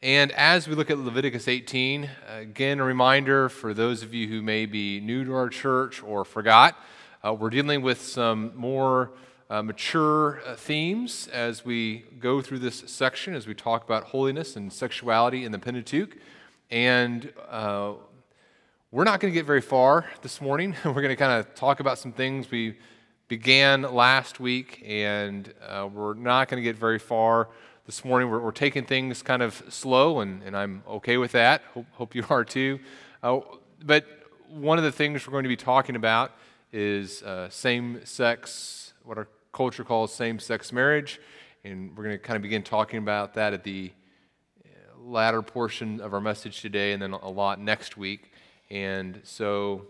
And as we look at Leviticus 18, again, a reminder for those of you who may be new to our church or forgot, uh, we're dealing with some more uh, mature uh, themes as we go through this section, as we talk about holiness and sexuality in the Pentateuch. And uh, we're not going to get very far this morning. we're going to kind of talk about some things we began last week, and uh, we're not going to get very far this morning. We're, we're, taking things kind of slow, and, and I'm okay with that. Hope, hope you are too. Uh, but one of the things we're going to be talking about is uh, same sex, what our culture calls same sex marriage. And we're going to kind of begin talking about that at the uh, latter portion of our message today and then a lot next week. And so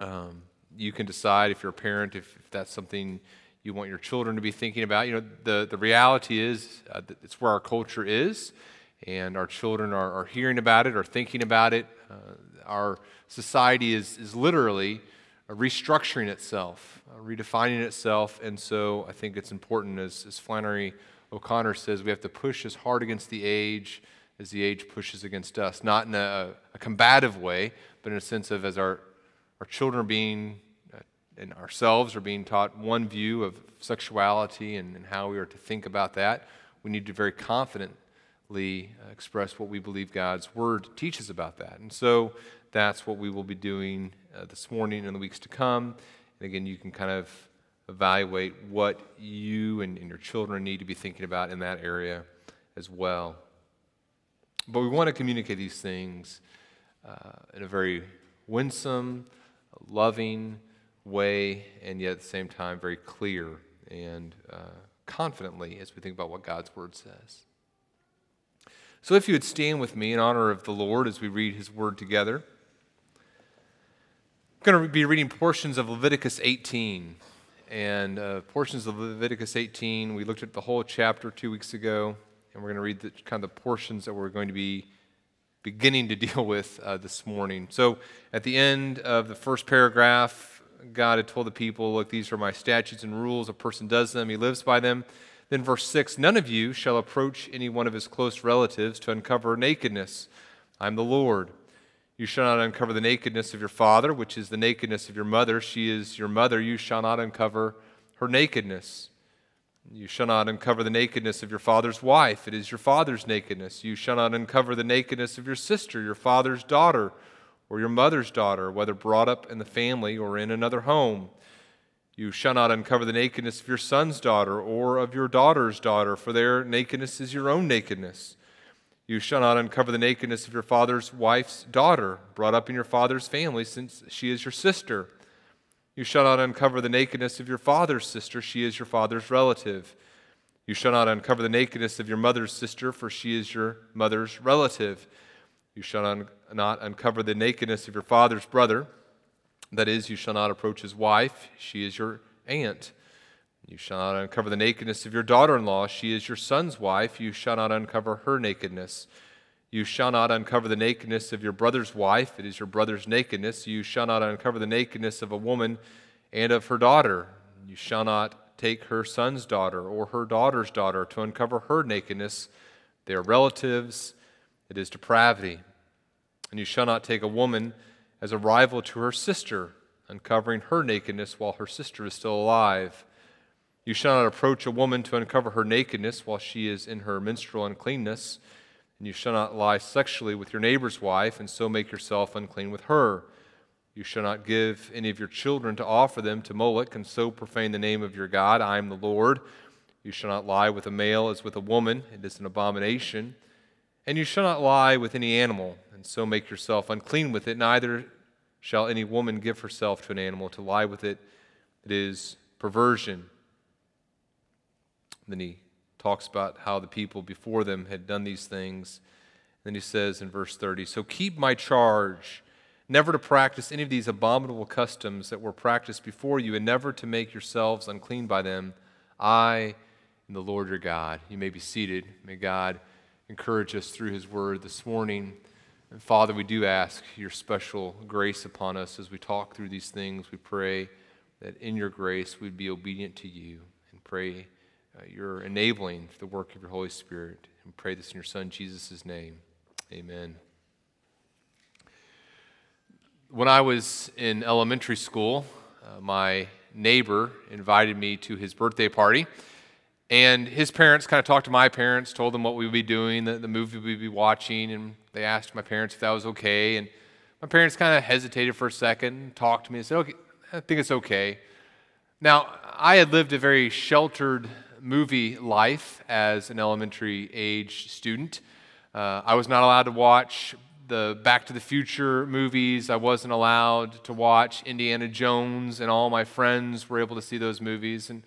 um, you can decide if you're a parent, if, if, that's something you want your children to be thinking about. You know, the, the reality is uh, it's where our culture is, and our children are, are hearing about it or thinking about it. Uh, our society is, is literally restructuring itself, uh, redefining itself. And so I think it's important, as, as Flannery O'Connor says, we have to push as hard against the age as the age pushes against us, not in a, a combative way, but in a sense of as our, our children are being uh, and ourselves are being taught one view of sexuality and, and, how we are to think about that, we need to very confidently uh, express what we believe God's Word teaches about that. And so that's what we will be doing uh, this morning and the weeks to come. And again, you can kind of evaluate what you and, and your children need to be thinking about in that area as well. But we want to communicate these things uh, in a very winsome, loving way, and yet at the same time very clear and uh, confidently as we think about what God's Word says. So, if you would stand with me in honor of the Lord as we read His Word together. I'm going to be reading portions of Leviticus 18. And uh, portions of Leviticus 18, we looked at the whole chapter two weeks ago, and we're going to read the, kind of the portions that we're going to be beginning to deal with uh, this morning. So at the end of the first paragraph, God had told the people, Look, these are my statutes and rules. A person does them, he lives by them. Then, verse 6 None of you shall approach any one of his close relatives to uncover nakedness. I'm the Lord. You shall not uncover the nakedness of your father, which is the nakedness of your mother. She is your mother. You shall not uncover her nakedness. You shall not uncover the nakedness of your father's wife. It is your father's nakedness. You shall not uncover the nakedness of your sister, your father's daughter, or your mother's daughter, whether brought up in the family or in another home. You shall not uncover the nakedness of your son's daughter or of your daughter's daughter, for their nakedness is your own nakedness. You shall not uncover the nakedness of your father's wife's daughter, brought up in your father's family, since she is your sister. You shall not uncover the nakedness of your father's sister, she is your father's relative. You shall not uncover the nakedness of your mother's sister, for she is your mother's relative. You shall not uncover the nakedness of your father's brother, that is, you shall not approach his wife, she is your aunt. You shall not uncover the nakedness of your daughter in law. She is your son's wife. You shall not uncover her nakedness. You shall not uncover the nakedness of your brother's wife. It is your brother's nakedness. You shall not uncover the nakedness of a woman and of her daughter. You shall not take her son's daughter or her daughter's daughter to uncover her nakedness. They are relatives. It is depravity. And you shall not take a woman as a rival to her sister, uncovering her nakedness while her sister is still alive. You shall not approach a woman to uncover her nakedness while she is in her menstrual uncleanness. And you shall not lie sexually with your neighbor's wife, and so make yourself unclean with her. You shall not give any of your children to offer them to Moloch, and so profane the name of your God. I am the Lord. You shall not lie with a male as with a woman, it is an abomination. And you shall not lie with any animal, and so make yourself unclean with it. Neither shall any woman give herself to an animal to lie with it, it is perversion. Then he talks about how the people before them had done these things. Then he says in verse 30 So keep my charge, never to practice any of these abominable customs that were practiced before you, and never to make yourselves unclean by them. I am the Lord your God. You may be seated. May God encourage us through his word this morning. And Father, we do ask your special grace upon us as we talk through these things. We pray that in your grace we'd be obedient to you and pray uh, you're enabling the work of your Holy Spirit. And pray this in your Son, Jesus' name. Amen. When I was in elementary school, uh, my neighbor invited me to his birthday party. And his parents kind of talked to my parents, told them what we would be doing, the, the movie we'd be watching, and they asked my parents if that was okay. And my parents kind of hesitated for a second, talked to me, and said, Okay, I think it's okay. Now, I had lived a very sheltered movie life as an elementary age student. Uh, I was not allowed to watch the Back to the Future movies. I wasn't allowed to watch Indiana Jones, and all my friends were able to see those movies. And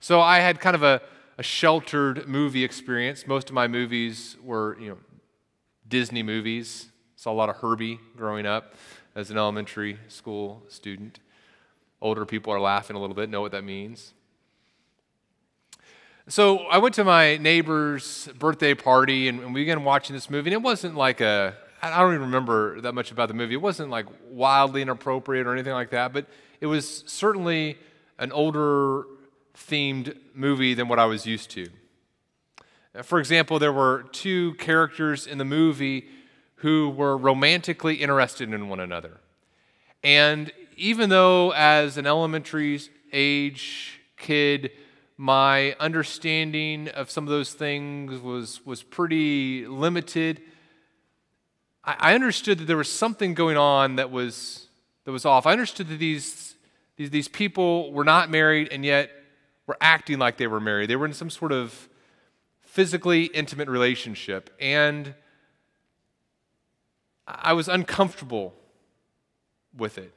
so I had kind of a, a sheltered movie experience. Most of my movies were, you know, Disney movies. Saw a lot of Herbie growing up as an elementary school student. Older people are laughing a little bit, know what that means. So I went to my neighbor's birthday party and, we began watching this movie. And it wasn't like a, I don't even remember that much about the movie. It wasn't like wildly inappropriate or anything like that, but it was certainly an older themed movie than what I was used to. Uh, for example, there were two characters in the movie who were romantically interested in one another. And even though, as an elementary age kid, my understanding of some of those things was, was pretty limited, I, I understood that there was something going on that was, that was off. I understood that these, these, these people were not married and yet were acting like they were married. They were in some sort of physically intimate relationship. And I was uncomfortable with it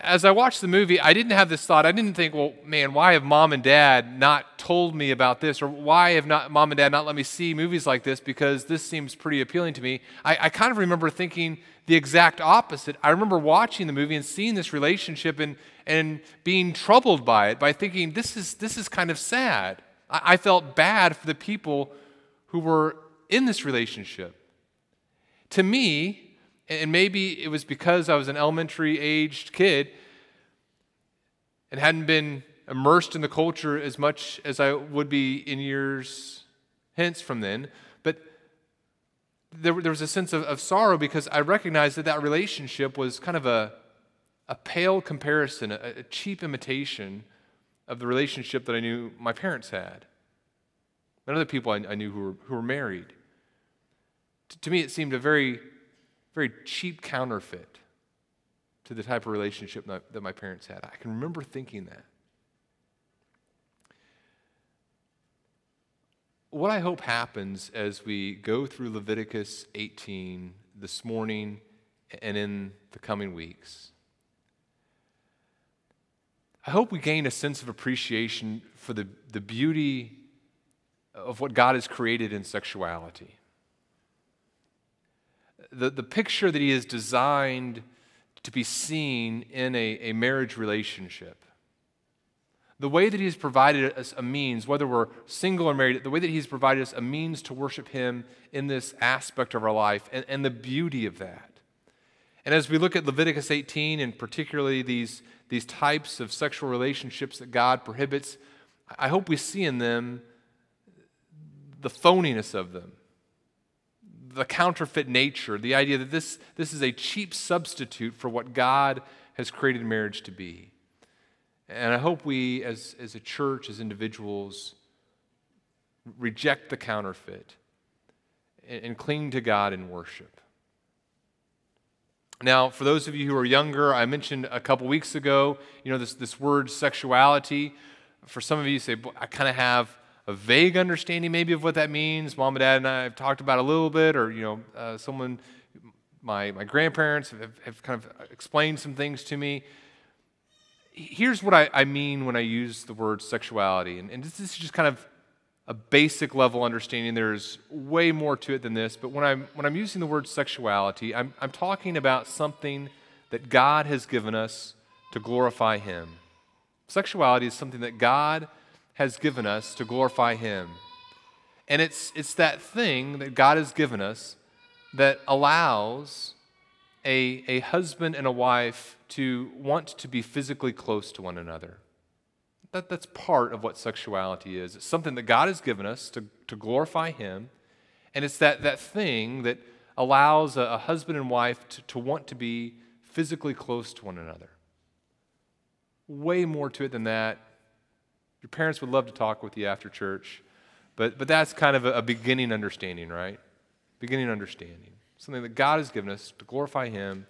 as I watched the movie, I didn't have this thought. I didn't think, well, man, why have mom and dad not told me about this? Or why have not mom and dad not let me see movies like this because this seems pretty appealing to me? I, I kind of remember thinking the exact opposite. I remember watching the movie and seeing this relationship and, and being troubled by it, by thinking, this is, this is kind of sad. I, I felt bad for the people who were in this relationship. To me, and maybe it was because I was an elementary aged kid and hadn't been immersed in the culture as much as I would be in years hence from then. But there, there was a sense of, of sorrow because I recognized that that relationship was kind of a, a pale comparison, a, a cheap imitation of the relationship that I knew my parents had and other people I, I knew who were, who were married. T- to me, it seemed a very very cheap counterfeit to the type of relationship that my parents had. I can remember thinking that. What I hope happens as we go through Leviticus 18 this morning and in the coming weeks, I hope we gain a sense of appreciation for the, the beauty of what God has created in sexuality the, the picture that he has designed to be seen in a, a marriage relationship. The way that he has provided us a means, whether we're single or married, the way that he's provided us a means to worship him in this aspect of our life and, and the beauty of that. And as we look at Leviticus 18 and particularly these, these types of sexual relationships that God prohibits, I hope we see in them the phoniness of them the counterfeit nature, the idea that this, this is a cheap substitute for what God has created marriage to be. And I hope we, as, as a church, as individuals, reject the counterfeit and, and cling to God in worship. Now, for those of you who are younger, I mentioned a couple weeks ago, you know, this, this word sexuality. For some of you, you say, I kind of have a vague understanding maybe of what that means. Mom and dad and I have talked about a little bit, or, you know, uh, someone, my, my grandparents have, have kind of explained some things to me. Here's what I, I mean when I use the word sexuality. And, and this is just kind of a basic level understanding. There's way more to it than this. But when I'm, when I'm using the word sexuality, I'm, I'm talking about something that God has given us to glorify Him. Sexuality is something that God has given us to glorify Him. And it's, it's that thing that God has given us that allows a, a husband and a wife to want to be physically close to one another. That, that's part of what sexuality is. It's something that God has given us to, to glorify Him. And it's that, that thing that allows a, a husband and wife to, to want to be physically close to one another. Way more to it than that. Your parents would love to talk with you after church, but, but that's kind of a, a beginning understanding, right? Beginning understanding. Something that God has given us to glorify Him,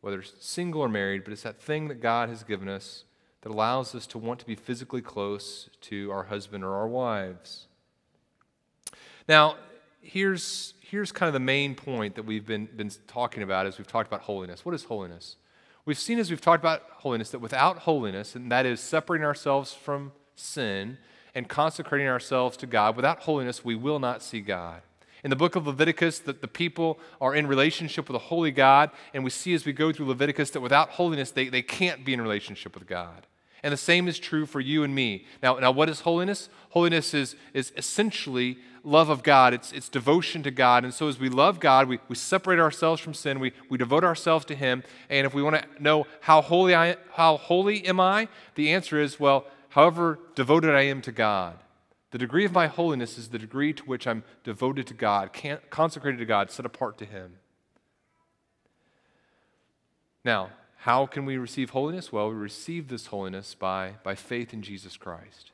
whether single or married, but it's that thing that God has given us that allows us to want to be physically close to our husband or our wives. Now, here's, here's kind of the main point that we've been, been talking about as we've talked about holiness. What is holiness? We've seen as we've talked about holiness that without holiness, and that is separating ourselves from sin and consecrating ourselves to God, without holiness, we will not see God. In the book of Leviticus, that the people are in relationship with a holy God, and we see as we go through Leviticus that without holiness, they, they can't be in relationship with God. And the same is true for you and me. Now, now what is holiness? Holiness is, is essentially love of God, it's, it's devotion to God. And so, as we love God, we, we separate ourselves from sin, we, we devote ourselves to Him. And if we want to know how holy, I, how holy am I, the answer is well, however devoted I am to God. The degree of my holiness is the degree to which I'm devoted to God, consecrated to God, set apart to Him. Now, how can we receive holiness? Well, we receive this holiness by, by faith in Jesus Christ.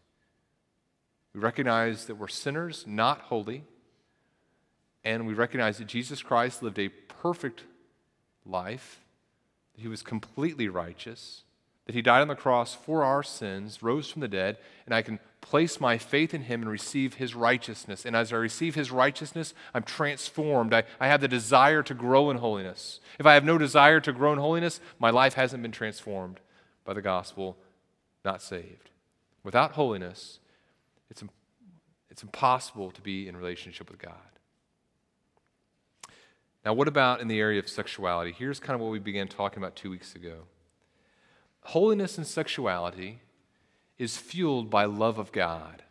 We recognize that we're sinners, not holy, and we recognize that Jesus Christ lived a perfect life, that he was completely righteous, that he died on the cross for our sins, rose from the dead, and I can place my faith in him and receive his righteousness. And as I receive his righteousness, I'm transformed. I, I have the desire to grow in holiness. If I have no desire to grow in holiness, my life hasn't been transformed by the gospel, not saved. Without holiness, it's, it's impossible to be in relationship with God. Now, what about in the area of sexuality? Here's kind of what we began talking about two weeks ago. Holiness and sexuality is fueled by love of God.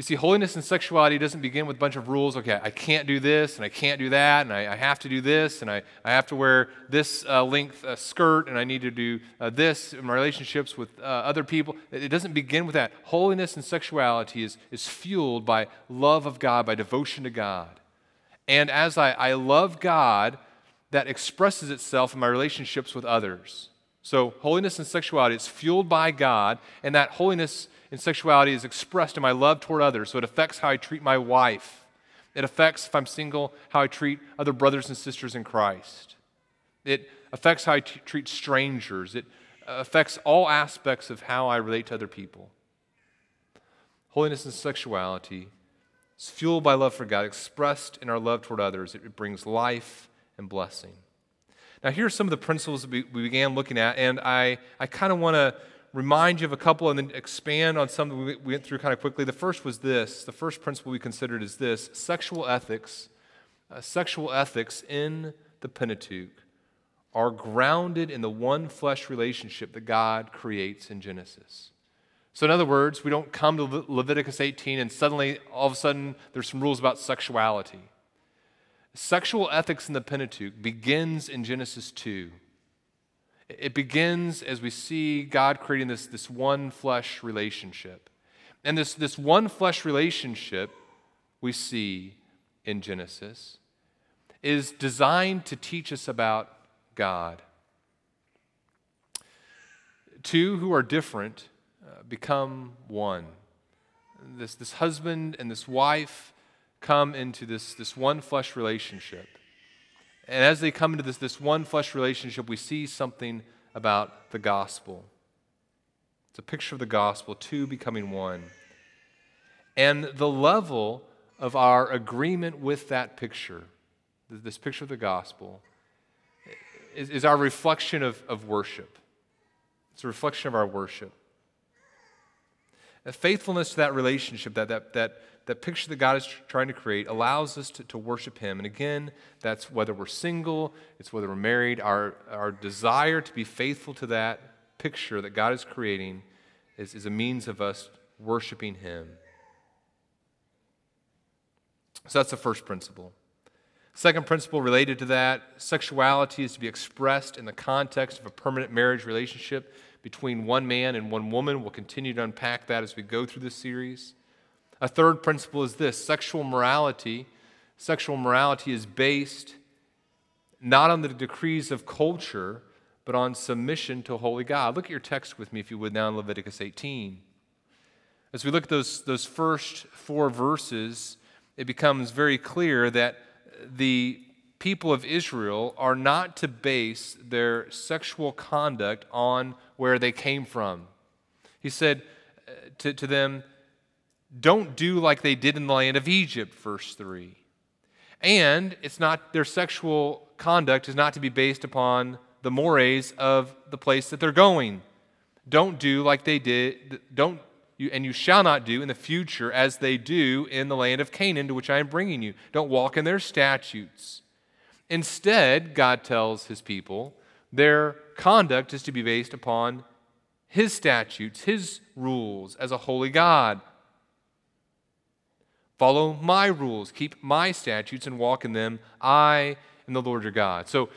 You see, holiness and sexuality doesn't begin with a bunch of rules. Okay, I can't do this, and I can't do that, and I, I have to do this, and I, I have to wear this uh, length uh, skirt, and I need to do uh, this in my relationships with uh, other people. It doesn't begin with that. Holiness and sexuality is, is fueled by love of God, by devotion to God. And as I, I love God, that expresses itself in my relationships with others. So, holiness and sexuality is fueled by God, and that holiness and sexuality is expressed in my love toward others. So, it affects how I treat my wife. It affects, if I'm single, how I treat other brothers and sisters in Christ. It affects how I t- treat strangers. It uh, affects all aspects of how I relate to other people. Holiness and sexuality is fueled by love for God, expressed in our love toward others. It brings life and blessing. Now, here are some of the principles we, began looking at, and I, I kind of want to remind you of a couple and then expand on some that we went through kind of quickly. The first was this the first principle we considered is this sexual ethics. Uh, sexual ethics in the Pentateuch are grounded in the one flesh relationship that God creates in Genesis. So, in other words, we don't come to Le- Leviticus 18 and suddenly, all of a sudden, there's some rules about sexuality. Sexual ethics in the Pentateuch begins in Genesis 2. It begins as we see God creating this, this one flesh relationship. And this, this one flesh relationship we see in Genesis is designed to teach us about God. Two who are different uh, become one. This, this husband and this wife come into this, this one flesh relationship. And as they come into this, this one flesh relationship, we see something about the gospel. It's a picture of the gospel, two becoming one. And the level of our agreement with that picture, this picture of the gospel, is, is our reflection of, of worship. It's a reflection of our worship. A faithfulness to that relationship, that, that, that that picture that God is trying to create allows us to, to worship Him. And again, that's whether we're single, it's whether we're married, our, our desire to be faithful to that picture that God is creating is, is a means of us worshiping Him. So that's the first principle. Second principle related to that sexuality is to be expressed in the context of a permanent marriage relationship between one man and one woman. We'll continue to unpack that as we go through this series. A third principle is this sexual morality. Sexual morality is based not on the decrees of culture, but on submission to holy God. Look at your text with me, if you would, now in Leviticus 18. As we look at those, those first four verses, it becomes very clear that the people of Israel are not to base their sexual conduct on where they came from. He said uh, to, to them, Don't do like they did in the land of Egypt, verse 3. And it's not their sexual conduct is not to be based upon the mores of the place that they're going. Don't do like they did, don't you, and you shall not do in the future as they do in the land of Canaan to which I am bringing you. Don't walk in their statutes. Instead, God tells his people, their conduct is to be based upon his statutes, his rules as a holy God. Follow my rules, keep my statutes, and walk in them. I am the Lord your God. So,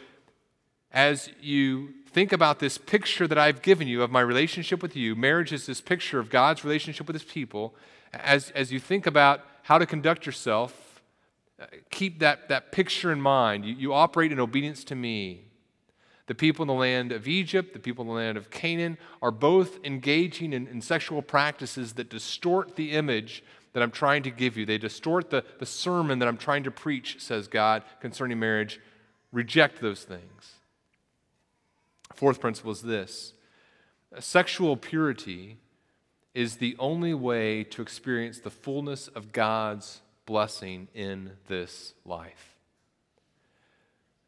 as you think about this picture that I've given you of my relationship with you, marriage is this picture of God's relationship with his people. As, as you think about how to conduct yourself, uh, keep that, that picture in mind. You, you operate in obedience to me. The people in the land of Egypt, the people in the land of Canaan, are both engaging in, in sexual practices that distort the image that I'm trying to give you. They distort the, the sermon that I'm trying to preach, says God, concerning marriage. Reject those things. Fourth principle is this sexual purity is the only way to experience the fullness of God's blessing in this life.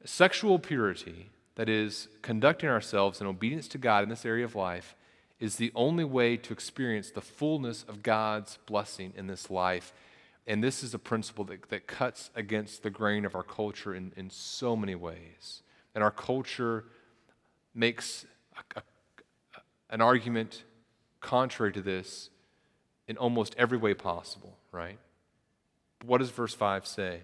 Sexual purity, that is, conducting ourselves in obedience to God in this area of life, is the only way to experience the fullness of God's blessing in this life. And this is a principle that, that cuts against the grain of our culture in, in so many ways. And our culture makes a, a, an argument contrary to this in almost every way possible, right? But what does verse 5 say?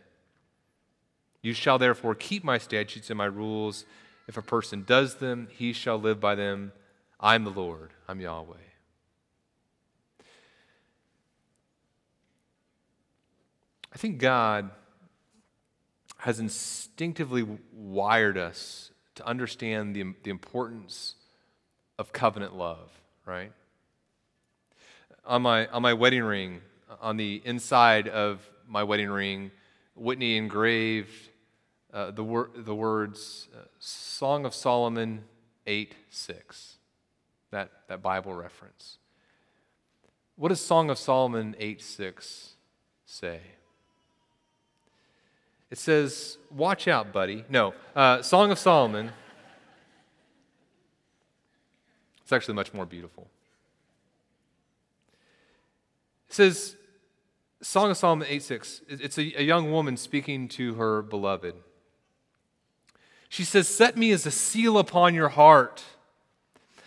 You shall therefore keep my statutes and my rules. If a person does them, he shall live by them. I'm the Lord, I'm Yahweh. I think God has instinctively wired us to understand the, the importance of covenant love, right? On my, on my wedding ring, on the inside of my wedding ring, Whitney engraved uh, the, wor- the words uh, Song of Solomon 8 6 that, that Bible reference. What does Song of Solomon 8 6 say? It says, Watch out, buddy. No, uh, Song of Solomon. It's actually much more beautiful. It says, Song of Solomon 8 6. It's a, a young woman speaking to her beloved. She says, Set me as a seal upon your heart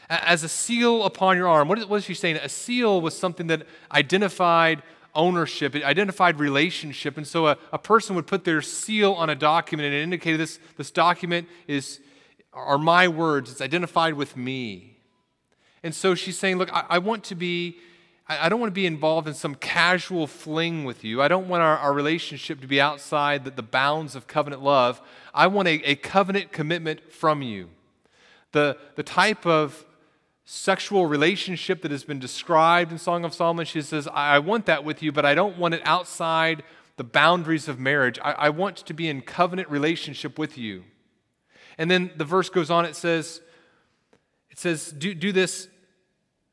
as a seal upon your arm. What is, what is she saying? A seal was something that identified ownership, it identified relationship. And so a, a person would put their seal on a document and it indicated this, this document is, are my words, it's identified with me. And so she's saying, Look, I, I want to be. I don't want to be involved in some casual fling with you. I don't want our, our relationship to be outside the, the bounds of covenant love. I want a, a covenant commitment from you. The, the type of sexual relationship that has been described in Song of Solomon. She says, I want that with you, but I don't want it outside the boundaries of marriage. I, I want to be in covenant relationship with you. And then the verse goes on, it says, it says, do, do this,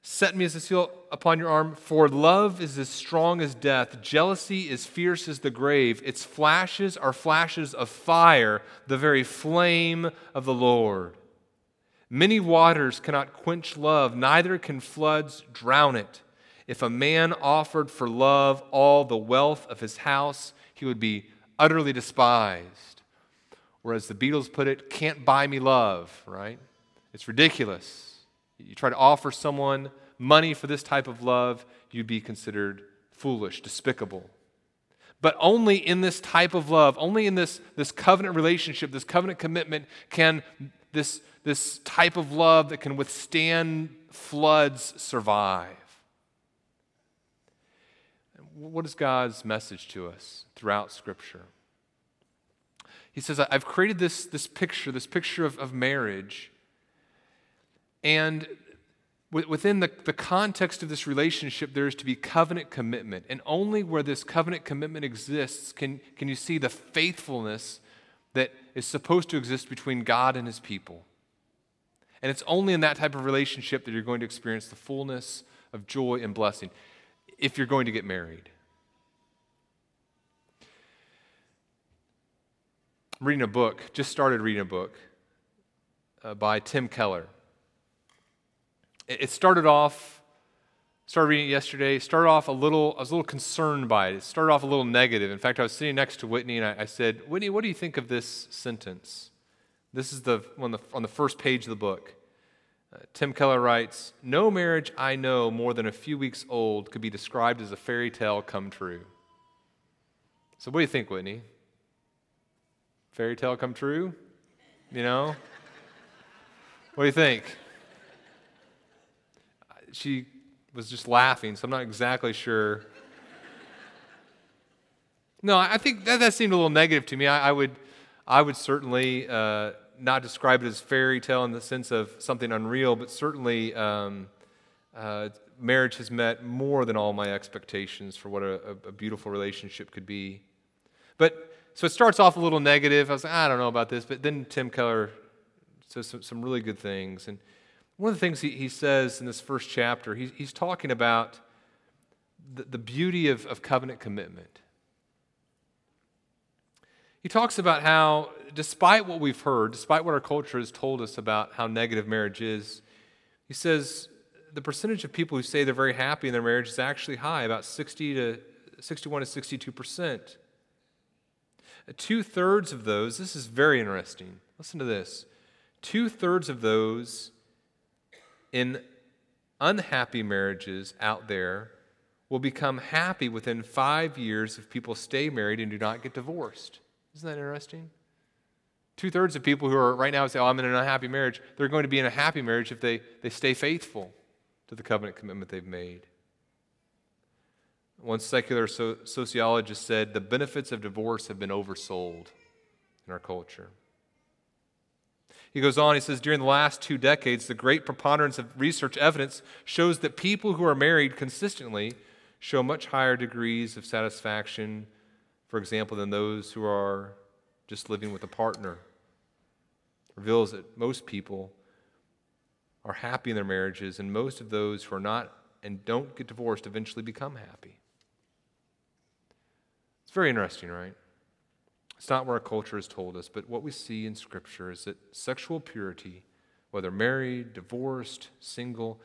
set me as a seal upon your arm, for love is as strong as death, jealousy is fierce as the grave, its flashes are flashes of fire, the very flame of the Lord. Many waters cannot quench love, neither can floods drown it. If a man offered for love all the wealth of his house, he would be utterly despised. Or, as the Beatles put it, can't buy me love, right? It's ridiculous. You try to offer someone money for this type of love, you'd be considered foolish, despicable. But only in this type of love, only in this, this covenant relationship, this covenant commitment, can this this type of love that can withstand floods survive. What is God's message to us throughout Scripture? He says, I've created this, this picture, this picture of, of marriage. And within the, the context of this relationship, there is to be covenant commitment. And only where this covenant commitment exists can, can you see the faithfulness that is supposed to exist between God and his people. And it's only in that type of relationship that you're going to experience the fullness of joy and blessing if you're going to get married. I'm reading a book, just started reading a book uh, by Tim Keller. It, it started off, started reading it yesterday, started off a little, I was a little concerned by it. It started off a little negative. In fact, I was sitting next to Whitney and I, I said, Whitney, what do you think of this sentence? This is the, on, the, on the first page of the book. Uh, Tim Keller writes No marriage I know more than a few weeks old could be described as a fairy tale come true. So, what do you think, Whitney? Fairy tale come true? You know? what do you think? She was just laughing, so I'm not exactly sure. No, I think that, that seemed a little negative to me. I, I would, I would certainly uh, not describe it as fairy tale in the sense of something unreal, but certainly um, uh, marriage has met more than all my expectations for what a, a beautiful relationship could be. But so it starts off a little negative. I was like, I don't know about this, but then Tim Keller says some, some really good things. And one of the things he, he says in this first chapter, he, he's talking about the, the beauty of, of covenant commitment. He talks about how, despite what we've heard, despite what our culture has told us about how negative marriage is, he says the percentage of people who say they're very happy in their marriage is actually high, about 60 to 61 to 62 percent. Two thirds of those, this is very interesting. Listen to this. Two thirds of those in unhappy marriages out there will become happy within five years if people stay married and do not get divorced. Isn't that interesting? Two thirds of people who are right now say, Oh, I'm in an unhappy marriage, they're going to be in a happy marriage if they, they stay faithful to the covenant commitment they've made. One secular so- sociologist said the benefits of divorce have been oversold in our culture. He goes on, he says, during the last two decades, the great preponderance of research evidence shows that people who are married consistently show much higher degrees of satisfaction, for example, than those who are just living with a partner. Reveals that most people are happy in their marriages, and most of those who are not and don't get divorced eventually become happy. It's very interesting, right? It's not what our culture has told us, but what we see in Scripture is that sexual purity, whether married, divorced, single,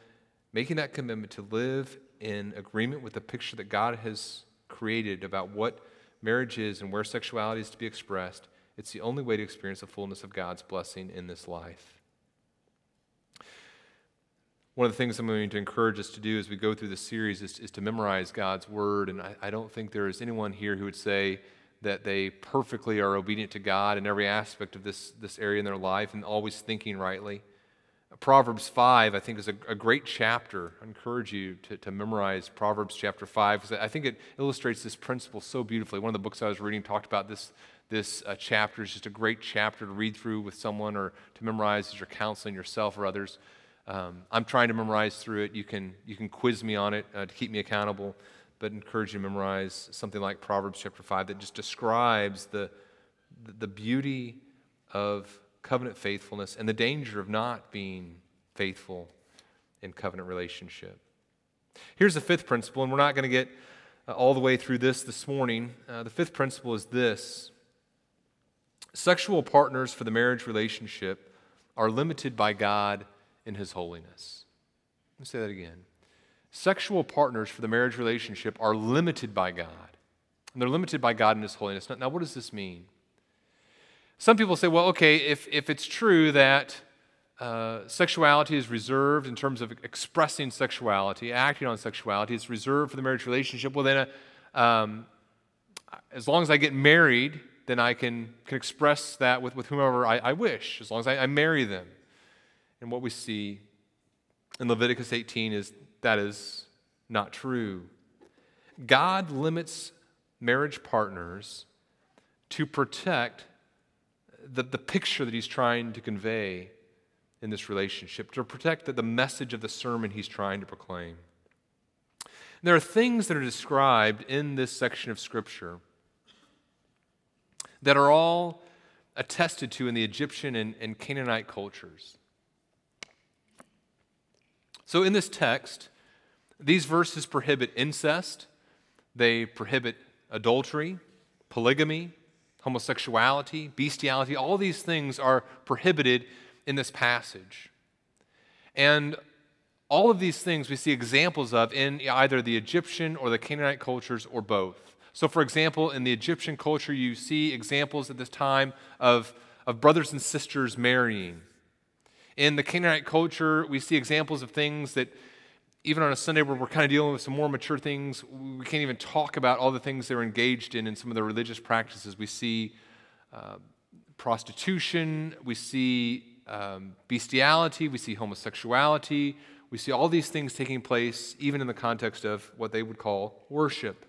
making that commitment to live in agreement with the picture that God has created about what marriage is and where sexuality is to be expressed, it's the only way to experience the fullness of God's blessing in this life. One of the things I'm going to encourage us to do as we go through this series is, is to memorize God's word. And I, I don't think there is anyone here who would say that they perfectly are obedient to God in every aspect of this, this area in their life and always thinking rightly. Proverbs 5, I think, is a, a great chapter. I encourage you to, to memorize Proverbs chapter 5 because I think it illustrates this principle so beautifully. One of the books I was reading talked about this, this uh, chapter. is just a great chapter to read through with someone or to memorize as you're counseling yourself or others. Um, I'm trying to memorize through it. You can, you can quiz me on it uh, to keep me accountable, but encourage you to memorize something like Proverbs chapter 5 that just describes the, the beauty of covenant faithfulness and the danger of not being faithful in covenant relationship. Here's the fifth principle, and we're not going to get uh, all the way through this this morning. Uh, the fifth principle is this sexual partners for the marriage relationship are limited by God in his holiness. Let me say that again. Sexual partners for the marriage relationship are limited by God. And they're limited by God in his holiness. Now, now what does this mean? Some people say, well, okay, if, if it's true that uh, sexuality is reserved in terms of expressing sexuality, acting on sexuality, it's reserved for the marriage relationship, well, then uh, um, as long as I get married, then I can, can express that with, with whomever I, I wish, as long as I, I marry them. And what we see in Leviticus 18 is that is not true. God limits marriage partners to protect the, the picture that he's trying to convey in this relationship, to protect the, the message of the sermon he's trying to proclaim. And there are things that are described in this section of Scripture that are all attested to in the Egyptian and, and Canaanite cultures. So, in this text, these verses prohibit incest, they prohibit adultery, polygamy, homosexuality, bestiality. All these things are prohibited in this passage. And all of these things we see examples of in either the Egyptian or the Canaanite cultures or both. So, for example, in the Egyptian culture, you see examples at this time of, of brothers and sisters marrying. In the Canaanite culture, we see examples of things that, even on a Sunday where we're kind of dealing with some more mature things, we can't even talk about all the things they're engaged in in some of the religious practices. We see uh, prostitution, we see um, bestiality, we see homosexuality, we see all these things taking place even in the context of what they would call worship.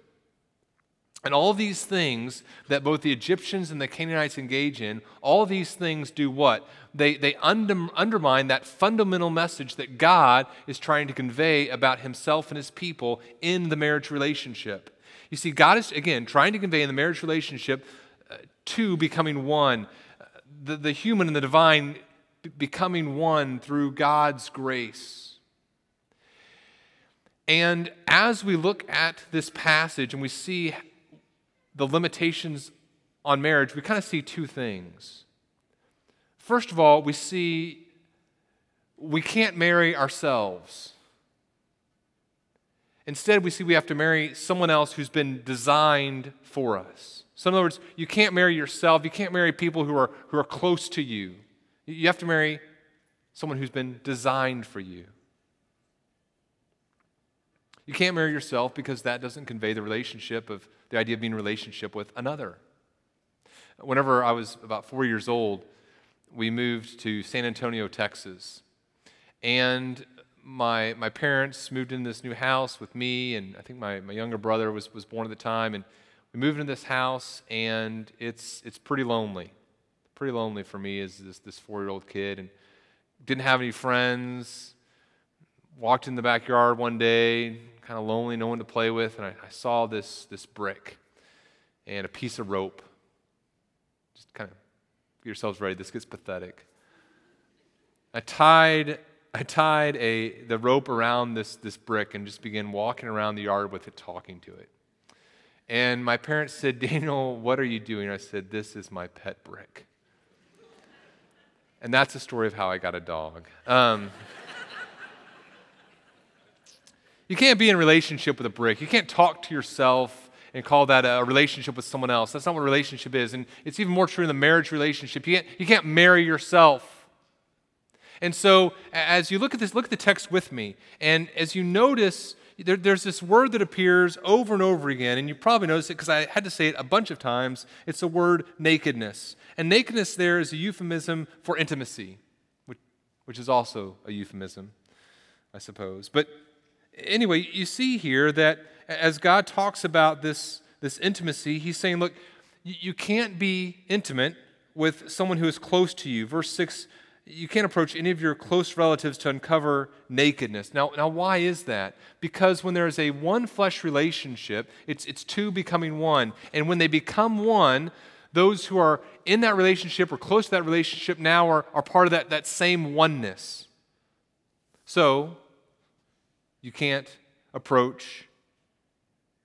And all these things that both the Egyptians and the Canaanites engage in, all these things do what? They, they under, undermine that fundamental message that God is trying to convey about himself and his people in the marriage relationship. You see, God is, again, trying to convey in the marriage relationship uh, two becoming one, the, the human and the divine becoming one through God's grace. And as we look at this passage and we see the limitations on marriage, we kind of see two things. First of all, we see we can't marry ourselves. Instead, we see we have to marry someone else who's been designed for us. So, in other words, you can't marry yourself. You can't marry people who are, who are close to you. You have to marry someone who's been designed for you. You can't marry yourself because that doesn't convey the relationship of the idea of being in relationship with another. Whenever I was about four years old, we moved to San Antonio, Texas. And my, my parents moved in this new house with me, and I think my, my younger brother was, was born at the time. And we moved into this house, and it's, it's pretty lonely. Pretty lonely for me as this, this four year old kid. And didn't have any friends. Walked in the backyard one day, kind of lonely, no one to play with, and I, I saw this, this brick and a piece of rope. Just kind of get yourselves ready. This gets pathetic. I tied, I tied a, the rope around this, this brick and just began walking around the yard with it, talking to it. And my parents said, Daniel, what are you doing? I said, This is my pet brick. And that's the story of how I got a dog. Um, you can't be in relationship with a brick. You can't talk to yourself and call that a relationship with someone else. That's not what a relationship is. And it's even more true in the marriage relationship. You can't, you can't marry yourself. And so, as you look at this, look at the text with me. And as you notice, there, there's this word that appears over and over again. And you probably noticed it because I had to say it a bunch of times. It's the word nakedness. And nakedness there is a euphemism for intimacy, which, which is also a euphemism, I suppose. But anyway, you see here that as God talks about this, this intimacy, he's saying, look, you can't be intimate with someone who is close to you. Verse 6 you can't approach any of your close relatives to uncover nakedness. Now, now why is that? Because when there is a one flesh relationship, it's, it's two becoming one. And when they become one, those who are in that relationship or close to that relationship now are, are part of that, that same oneness. So, you can't approach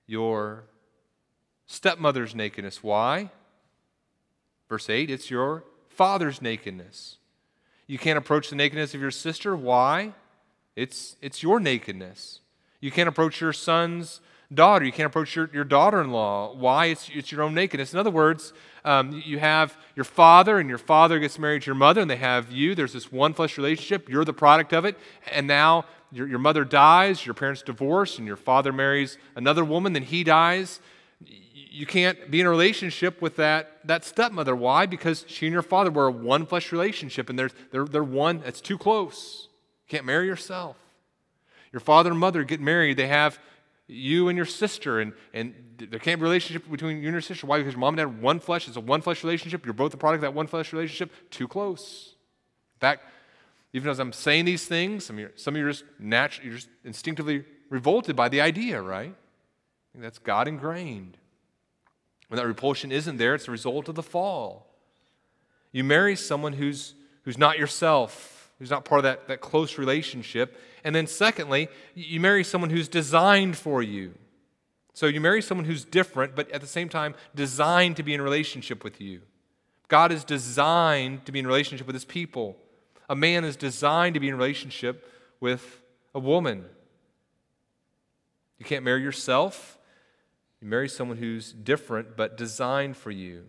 your stepmother's nakedness. Why? Verse 8 it's your father's nakedness. You can't approach the nakedness of your sister. Why? It's, it's your nakedness. You can't approach your son's daughter. You can't approach your, your daughter in law. Why? It's, it's your own nakedness. In other words, um, you have your father, and your father gets married to your mother, and they have you. There's this one flesh relationship. You're the product of it. And now your, your mother dies, your parents divorce, and your father marries another woman, then he dies. You can't be in a relationship with that, that stepmother. Why? Because she and your father were a one flesh relationship, and they're, they're, they're one, it's too close. You can't marry yourself. Your father and mother get married, they have you and your sister, and, and there can't be a relationship between you and your sister. Why? Because your mom and dad one flesh. It's a one flesh relationship. You're both a product of that one flesh relationship. Too close. Fact, even as I'm saying these things, some of you, some of you are just naturally, you're just instinctively revolted by the idea, right? that's God ingrained. When that repulsion isn't there, it's a result of the fall. You marry someone who's, who's not yourself, who's not part of that, that close relationship. And then, secondly, you marry someone who's designed for you. So you marry someone who's different, but at the same time, designed to be in relationship with you. God is designed to be in relationship with his people. A man is designed to be in relationship with a woman. You can't marry yourself. You marry someone who's different but designed for you.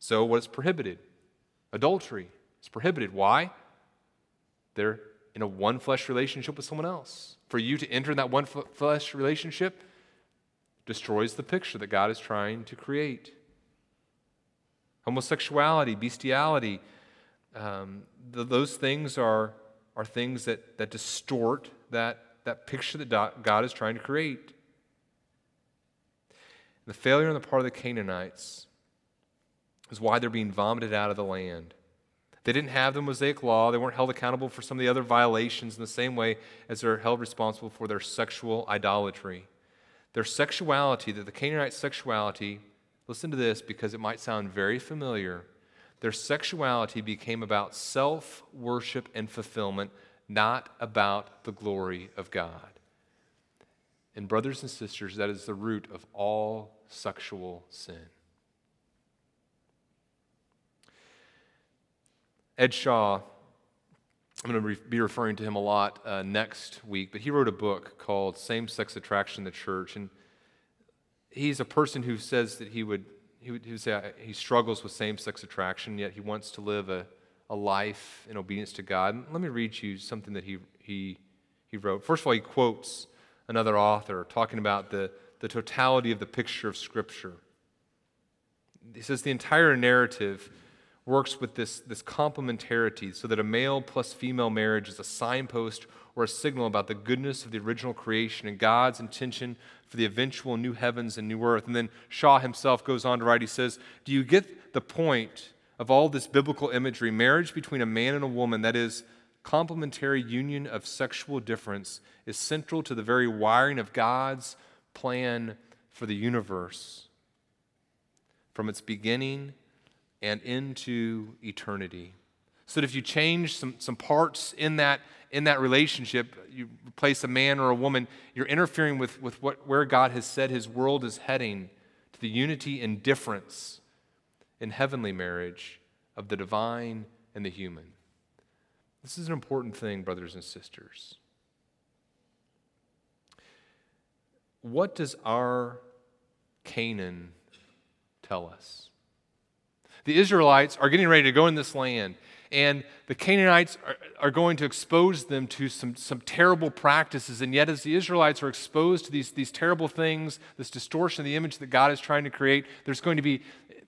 So, what is prohibited? Adultery is prohibited. Why? They're in a one flesh relationship with someone else. For you to enter in that one flesh relationship destroys the picture that God is trying to create. Homosexuality, bestiality, um, those things are, are things that, that distort that, that picture that God is trying to create. The failure on the part of the Canaanites is why they're being vomited out of the land. They didn't have the Mosaic law. They weren't held accountable for some of the other violations in the same way as they're held responsible for their sexual idolatry. Their sexuality, that the Canaanite sexuality, listen to this because it might sound very familiar. Their sexuality became about self worship and fulfillment, not about the glory of God. And, brothers and sisters, that is the root of all sexual sin. Ed Shaw, I'm going to be referring to him a lot uh, next week, but he wrote a book called Same Sex Attraction in the Church. And he's a person who says that he would, he would, he would say he struggles with same sex attraction, yet he wants to live a, a life in obedience to God. And let me read you something that he, he, he wrote. First of all, he quotes another author talking about the, the totality of the picture of Scripture. He says the entire narrative works with this, this complementarity so that a male plus female marriage is a signpost or a signal about the goodness of the original creation and God's intention for the eventual new heavens and new earth. And then Shaw himself goes on to write, he says, Do you get the point of all this biblical imagery? Marriage between a man and a woman, that is, complementary union of sexual difference, is central to the very wiring of God's plan for the universe. From its beginning and into eternity. So that if you change some, some parts in that, in that relationship, you replace a man or a woman, you're interfering with, with what, where God has said his world is heading to the unity and difference in heavenly marriage of the divine and the human. This is an important thing, brothers and sisters. What does our Canaan tell us? The Israelites are getting ready to go in this land, and the Canaanites are, are, going to expose them to some, some terrible practices. And yet, as the Israelites are exposed to these, these terrible things, this distortion of the image that God is trying to create, there's going to be,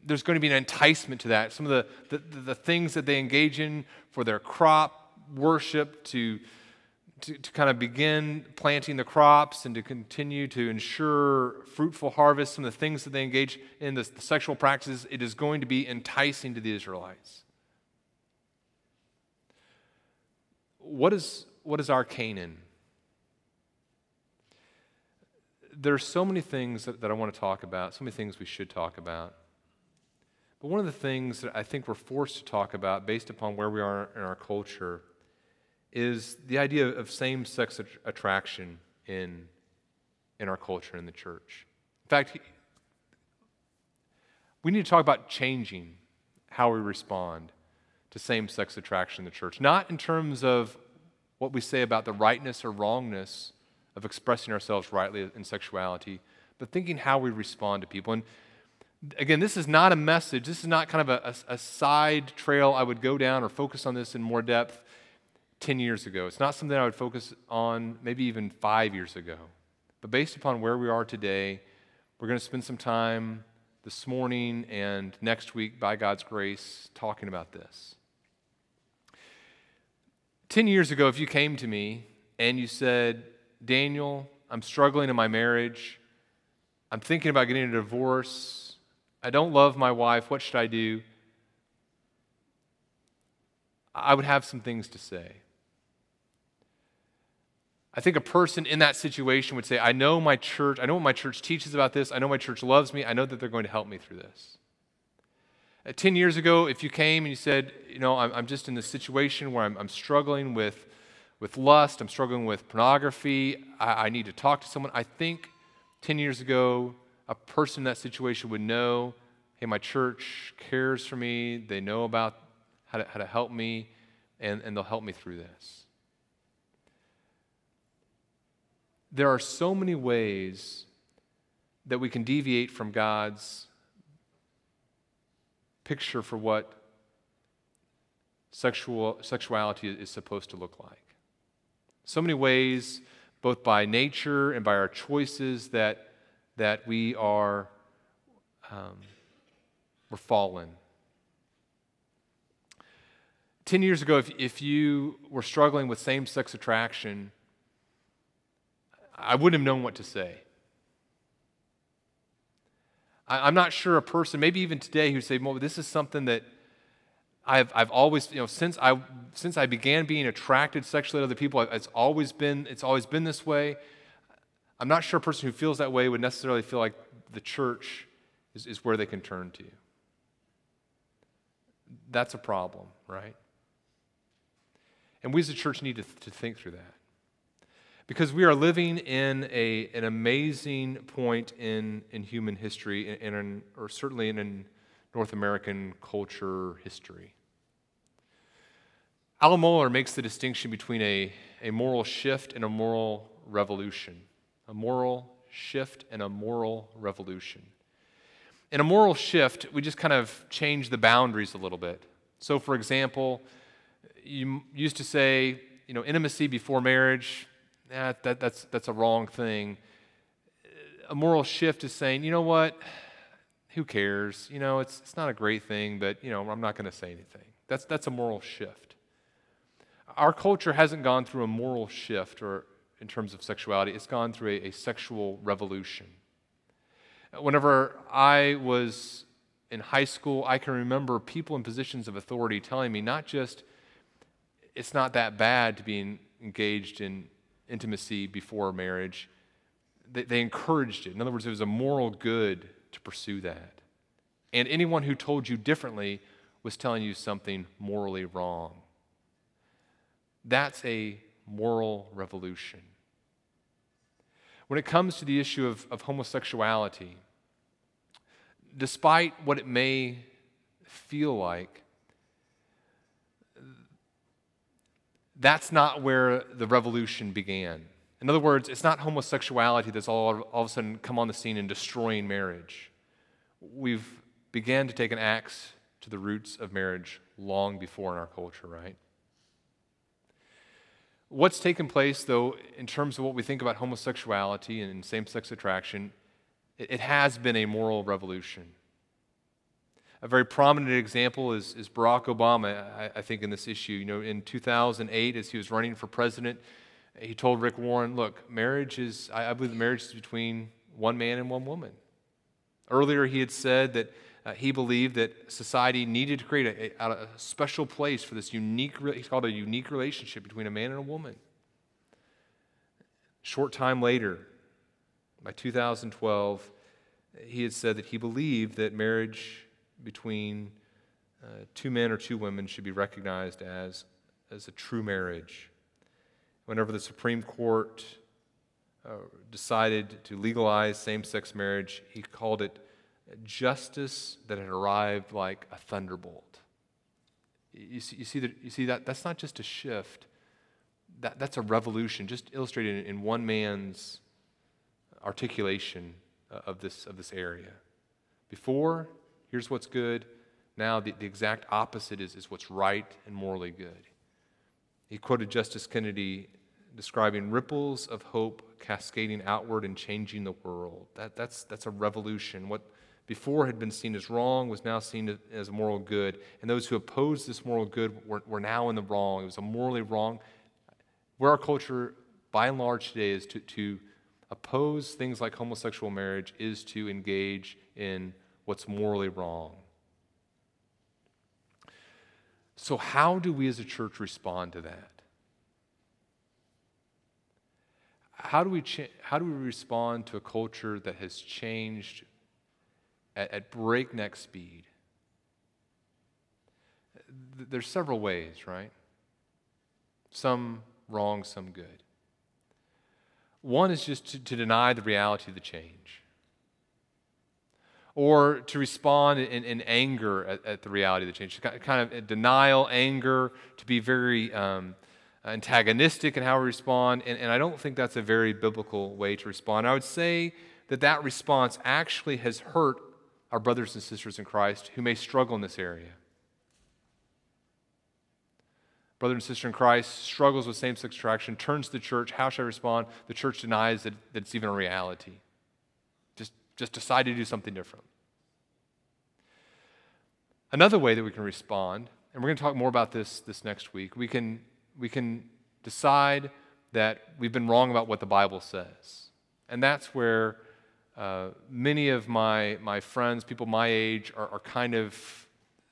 there's going to be an enticement to that. Some of the, the, the things that they engage in for their crop worship to to, to kind of begin planting the crops and to continue to ensure fruitful harvest, some of the things that they engage in, the, the sexual practices, it is going to be enticing to the Israelites. What is, what is our Canaan? There are so many things that, that I want to talk about, so many things we should talk about. But one of the things that I think we're forced to talk about based upon where we are in our culture is the idea of same sex attraction in, in our culture in the church. In fact, we need to talk about changing how we respond to same sex attraction in the church, not in terms of what we say about the rightness or wrongness of expressing ourselves rightly in sexuality, but thinking how we respond to people. And again, this is not a message, this is not kind of a, a, a side trail I would go down or focus on this in more depth 10 years ago. It's not something I would focus on maybe even five years ago. But based upon where we are today, we're going to spend some time this morning and next week, by God's grace, talking about this. 10 years ago, if you came to me and you said, Daniel, I'm struggling in my marriage. I'm thinking about getting a divorce. I don't love my wife. What should I do? I would have some things to say. I think a person in that situation would say, I know my church, I know what my church teaches about this, I know my church loves me, I know that they're going to help me through this. Uh, 10 years ago, if you came and you said, You know, I'm, I'm just in this situation where I'm, I'm, struggling with, with lust, I'm struggling with pornography, I, I need to talk to someone, I think 10 years ago, a person in that situation would know, Hey, my church cares for me, they know about how to, how to help me, and, and they'll help me through this. There are so many ways that we can deviate from God's picture for what sexual, sexuality is supposed to look like. So many ways, both by nature and by our choices, that, that we are um, we're fallen. Ten years ago, if, if you were struggling with same sex attraction, I wouldn't have known what to say. I, am not sure a person, maybe even today, who say, well, this is something that I've, I've always, you know, since I, since I began being attracted sexually to other people, it's always been, it's always been this way. I'm not sure a person who feels that way would necessarily feel like the church is, is where they can turn to. That's a problem, right? And we as a church need to, to think through that because we are living in a, an amazing point in, in human history, in, in or certainly in, North American culture history. Alan Mohler makes the distinction between a, a moral shift and a moral revolution. A moral shift and a moral revolution. In a moral shift, we just kind of change the boundaries a little bit. So, for example, you used to say, you know, intimacy before marriage, that, that, that's, that's a wrong thing. A moral shift is saying, you know what? Who cares? You know, it's, it's not a great thing, but, you know, I'm not going to say anything. That's, that's a moral shift. Our culture hasn't gone through a moral shift or in terms of sexuality, it's gone through a, a sexual revolution. Whenever I was in high school, I can remember people in positions of authority telling me not just it's not that bad to be engaged in intimacy before marriage, they, they encouraged it. In other words, it was a moral good to pursue that. And anyone who told you differently was telling you something morally wrong. That's a moral revolution. When it comes to the issue of, of homosexuality, despite what it may feel like, that's not where the revolution began. In other words, it's not homosexuality that's all, all of a sudden come on the scene and destroying marriage. We've began to take an axe to the roots of marriage long before in our culture, right? What's taken place, though, in terms of what we think about homosexuality and same sex attraction, it, it has been a moral revolution. A very prominent example is, is Barack Obama, I, I, think, in this issue. You know, in 2008, as he was running for president, he told Rick Warren, look, marriage is, I, I believe marriage is between one man and one woman. Earlier, he had said that uh, he believed that society needed to create a, a, a special place for this unique, he's called a unique relationship between a man and a woman. Short time later, by 2012, he had said that he believed that marriage between uh, two men or two women should be recognized as, as a true marriage. Whenever the Supreme Court uh, decided to legalize same sex marriage, he called it justice that had arrived like a thunderbolt. You see, you see, that, you see that? That's not just a shift, that, that's a revolution, just illustrated in one man's articulation of this, of this area. Before, Here's what's good. Now, the, the exact opposite is, is what's right and morally good. He quoted Justice Kennedy describing ripples of hope cascading outward and changing the world. That, that's, that's a revolution. What before had been seen as wrong was now seen as moral good. And those who opposed this moral good were, were now in the wrong. It was a morally wrong. Where our culture by and large today is to, to oppose things like homosexual marriage is to engage in what's morally wrong. So, how do we as a church respond to that? How do we, cha- how do we respond to a culture that has changed at, at breakneck speed? There's several ways, right? Some wrong, some good. One is just to, to deny the reality of the change, or to respond in, in anger at, at, the reality of the change, kind of denial, anger, to be very um, antagonistic in how we respond. And, and I don't think that's a very biblical way to respond. I would say that that response actually has hurt our brothers and sisters in Christ who may struggle in this area brother and sister in Christ struggles with same sex attraction, turns to the church. How should I respond? The church denies that, that it's even a reality. Just, decide to do something different. Another way that we can respond, and we're going to talk more about this this next week, we can, we can decide that we've been wrong about what the Bible says. And that's where uh, many of my, my friends, people my age, are, are kind of,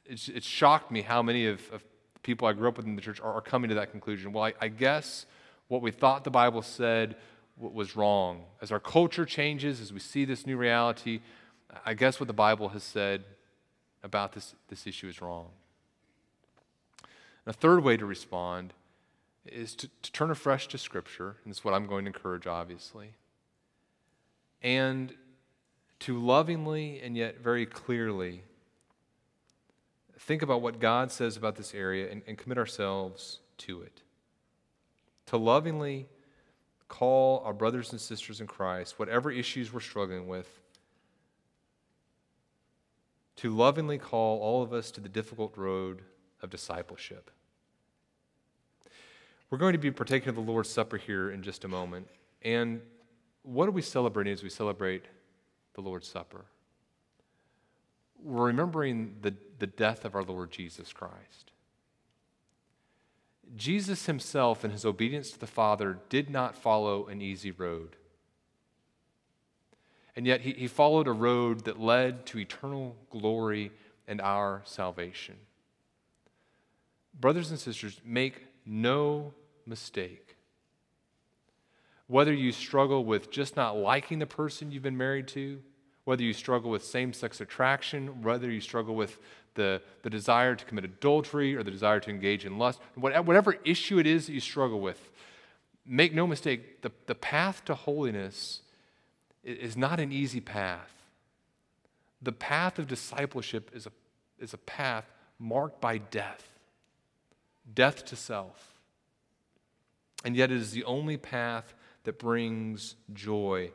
it's, it's shocked me how many of, of people I grew up with in the church are, are coming to that conclusion. Well, I, I guess what we thought the Bible said was wrong. As our culture changes, as we see this new reality, I guess what the Bible has said about this, this issue is wrong. And a third way to respond is to, to turn afresh to Scripture, and is what I'm going to encourage, obviously, and to lovingly and yet very clearly think about what God says about this area and, and commit ourselves to it. To lovingly call our brothers and sisters in Christ, whatever issues we're struggling with, to lovingly call all of us to the difficult road of discipleship. We're going to be partaking of the Lord's Supper here in just a moment. And what are we celebrating as we celebrate the Lord's Supper? we're remembering the, the death of our Lord Jesus Christ. Jesus himself, in his obedience to the Father, did not follow an easy road. And yet, he, he followed a road that led to eternal glory and our salvation. Brothers and sisters, make no mistake. Whether you struggle with just not liking the person you've been married to, whether you struggle with same sex attraction, whether you struggle with the, the desire to commit adultery or the desire to engage in lust, whatever issue it is that you struggle with, make no mistake, the, the path to holiness is not an easy path. The path of discipleship is a, is a path marked by death death to self. And yet, it is the only path that brings joy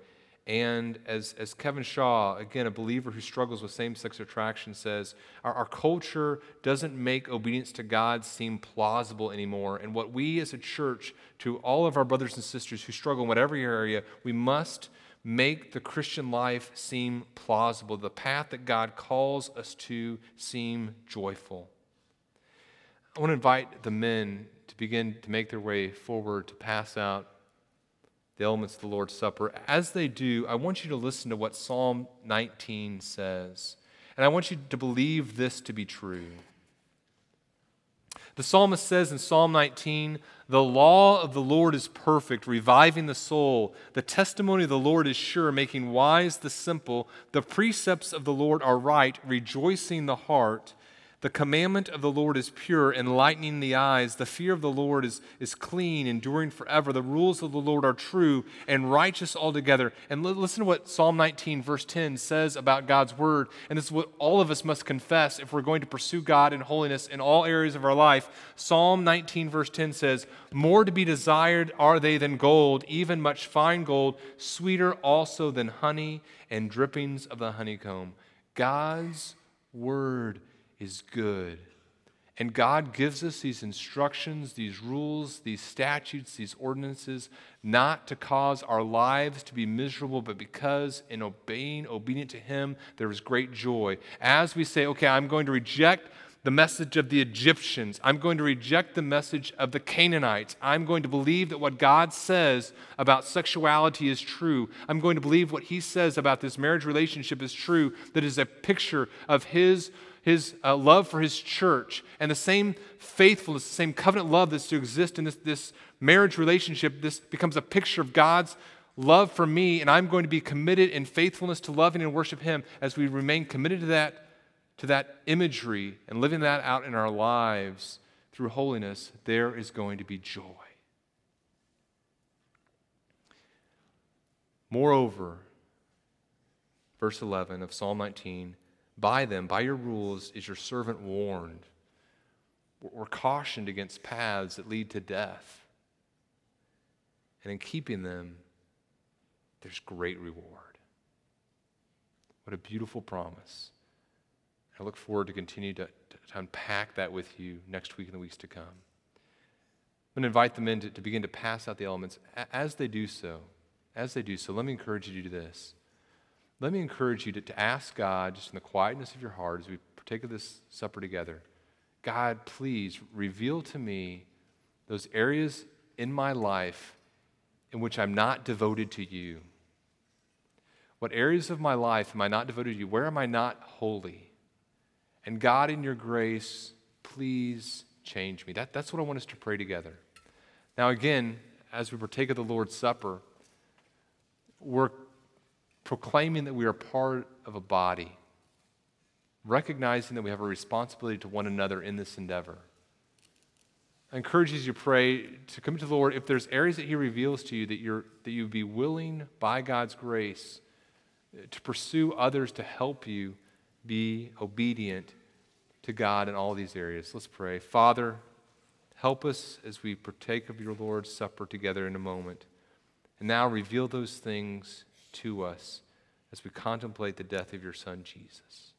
and as, as Kevin Shaw, again, a believer who struggles with same sex attraction, says, our, our culture doesn't make obedience to God seem plausible anymore. And what we as a church, to all of our brothers and sisters who struggle in whatever area, we must make the Christian life seem plausible, the path that God calls us to seem joyful. I want to invite the men to begin to make their way forward to pass out the elements of the Lord's Supper. As they do, I want you to listen to what Psalm 19 says. And I want you to believe this to be true. The psalmist says in Psalm 19, The law of the Lord is perfect, reviving the soul. The testimony of the Lord is sure, making wise the simple. The precepts of the Lord are right, rejoicing the heart. The commandment of the Lord is pure, enlightening the eyes. The fear of the Lord is, is clean, enduring forever. The rules of the Lord are true and righteous altogether. And l- listen to what Psalm 19, verse 10 says about God's word. And this is what all of us must confess if we're going to pursue God in holiness in all areas of our life. Psalm 19, verse 10 says, More to be desired are they than gold, even much fine gold, sweeter also than honey and drippings of the honeycomb. God's word is good. And God gives us these instructions, these rules, these statutes, these ordinances, not to cause our lives to be miserable, but because in obeying, obedient to Him, there is great joy. As we say, okay, I'm going to reject the message of the Egyptians. I'm going to reject the message of the Canaanites. I'm going to believe that what God says about sexuality is true. I'm going to believe what He says about this marriage relationship is true, that is a picture of His, his uh, love for His church. And the same faithfulness, the same covenant love that's to exist in this, this marriage relationship, this becomes a picture of God's love for me, and I'm going to be committed in faithfulness to loving and worship Him as we remain committed to that to that imagery and living that out in our lives through holiness, there is going to be joy. Moreover, verse 11 of Psalm 19 by them, by your rules, is your servant warned. We're cautioned against paths that lead to death. And in keeping them, there's great reward. What a beautiful promise. I look forward to continue to, to, unpack that with you next week and the weeks to come. I'm going to invite them in to, to begin to pass out the elements. As they do so, as they do so, let me encourage you to do this. Let me encourage you to, to ask God, just in the quietness of your heart, as we partake of this supper together, God, please reveal to me those areas in my life in which I'm not devoted to you. What areas of my life am I not devoted to you? Where am I not holy? And God, in your grace, please change me. That, that's what I want us to pray together. Now, again, as we partake of the Lord's Supper, we're proclaiming that we are part of a body, recognizing that we have a responsibility to one another in this endeavor. I encourage you to pray to come to the Lord if there's areas that He reveals to you that you're that you'd be willing by God's grace to pursue others to help you be obedient to God in all these areas. Let's pray. Father, help us as we partake of your Lord's Supper together in a moment. And now reveal those things to us as we contemplate the death of your Son, Jesus.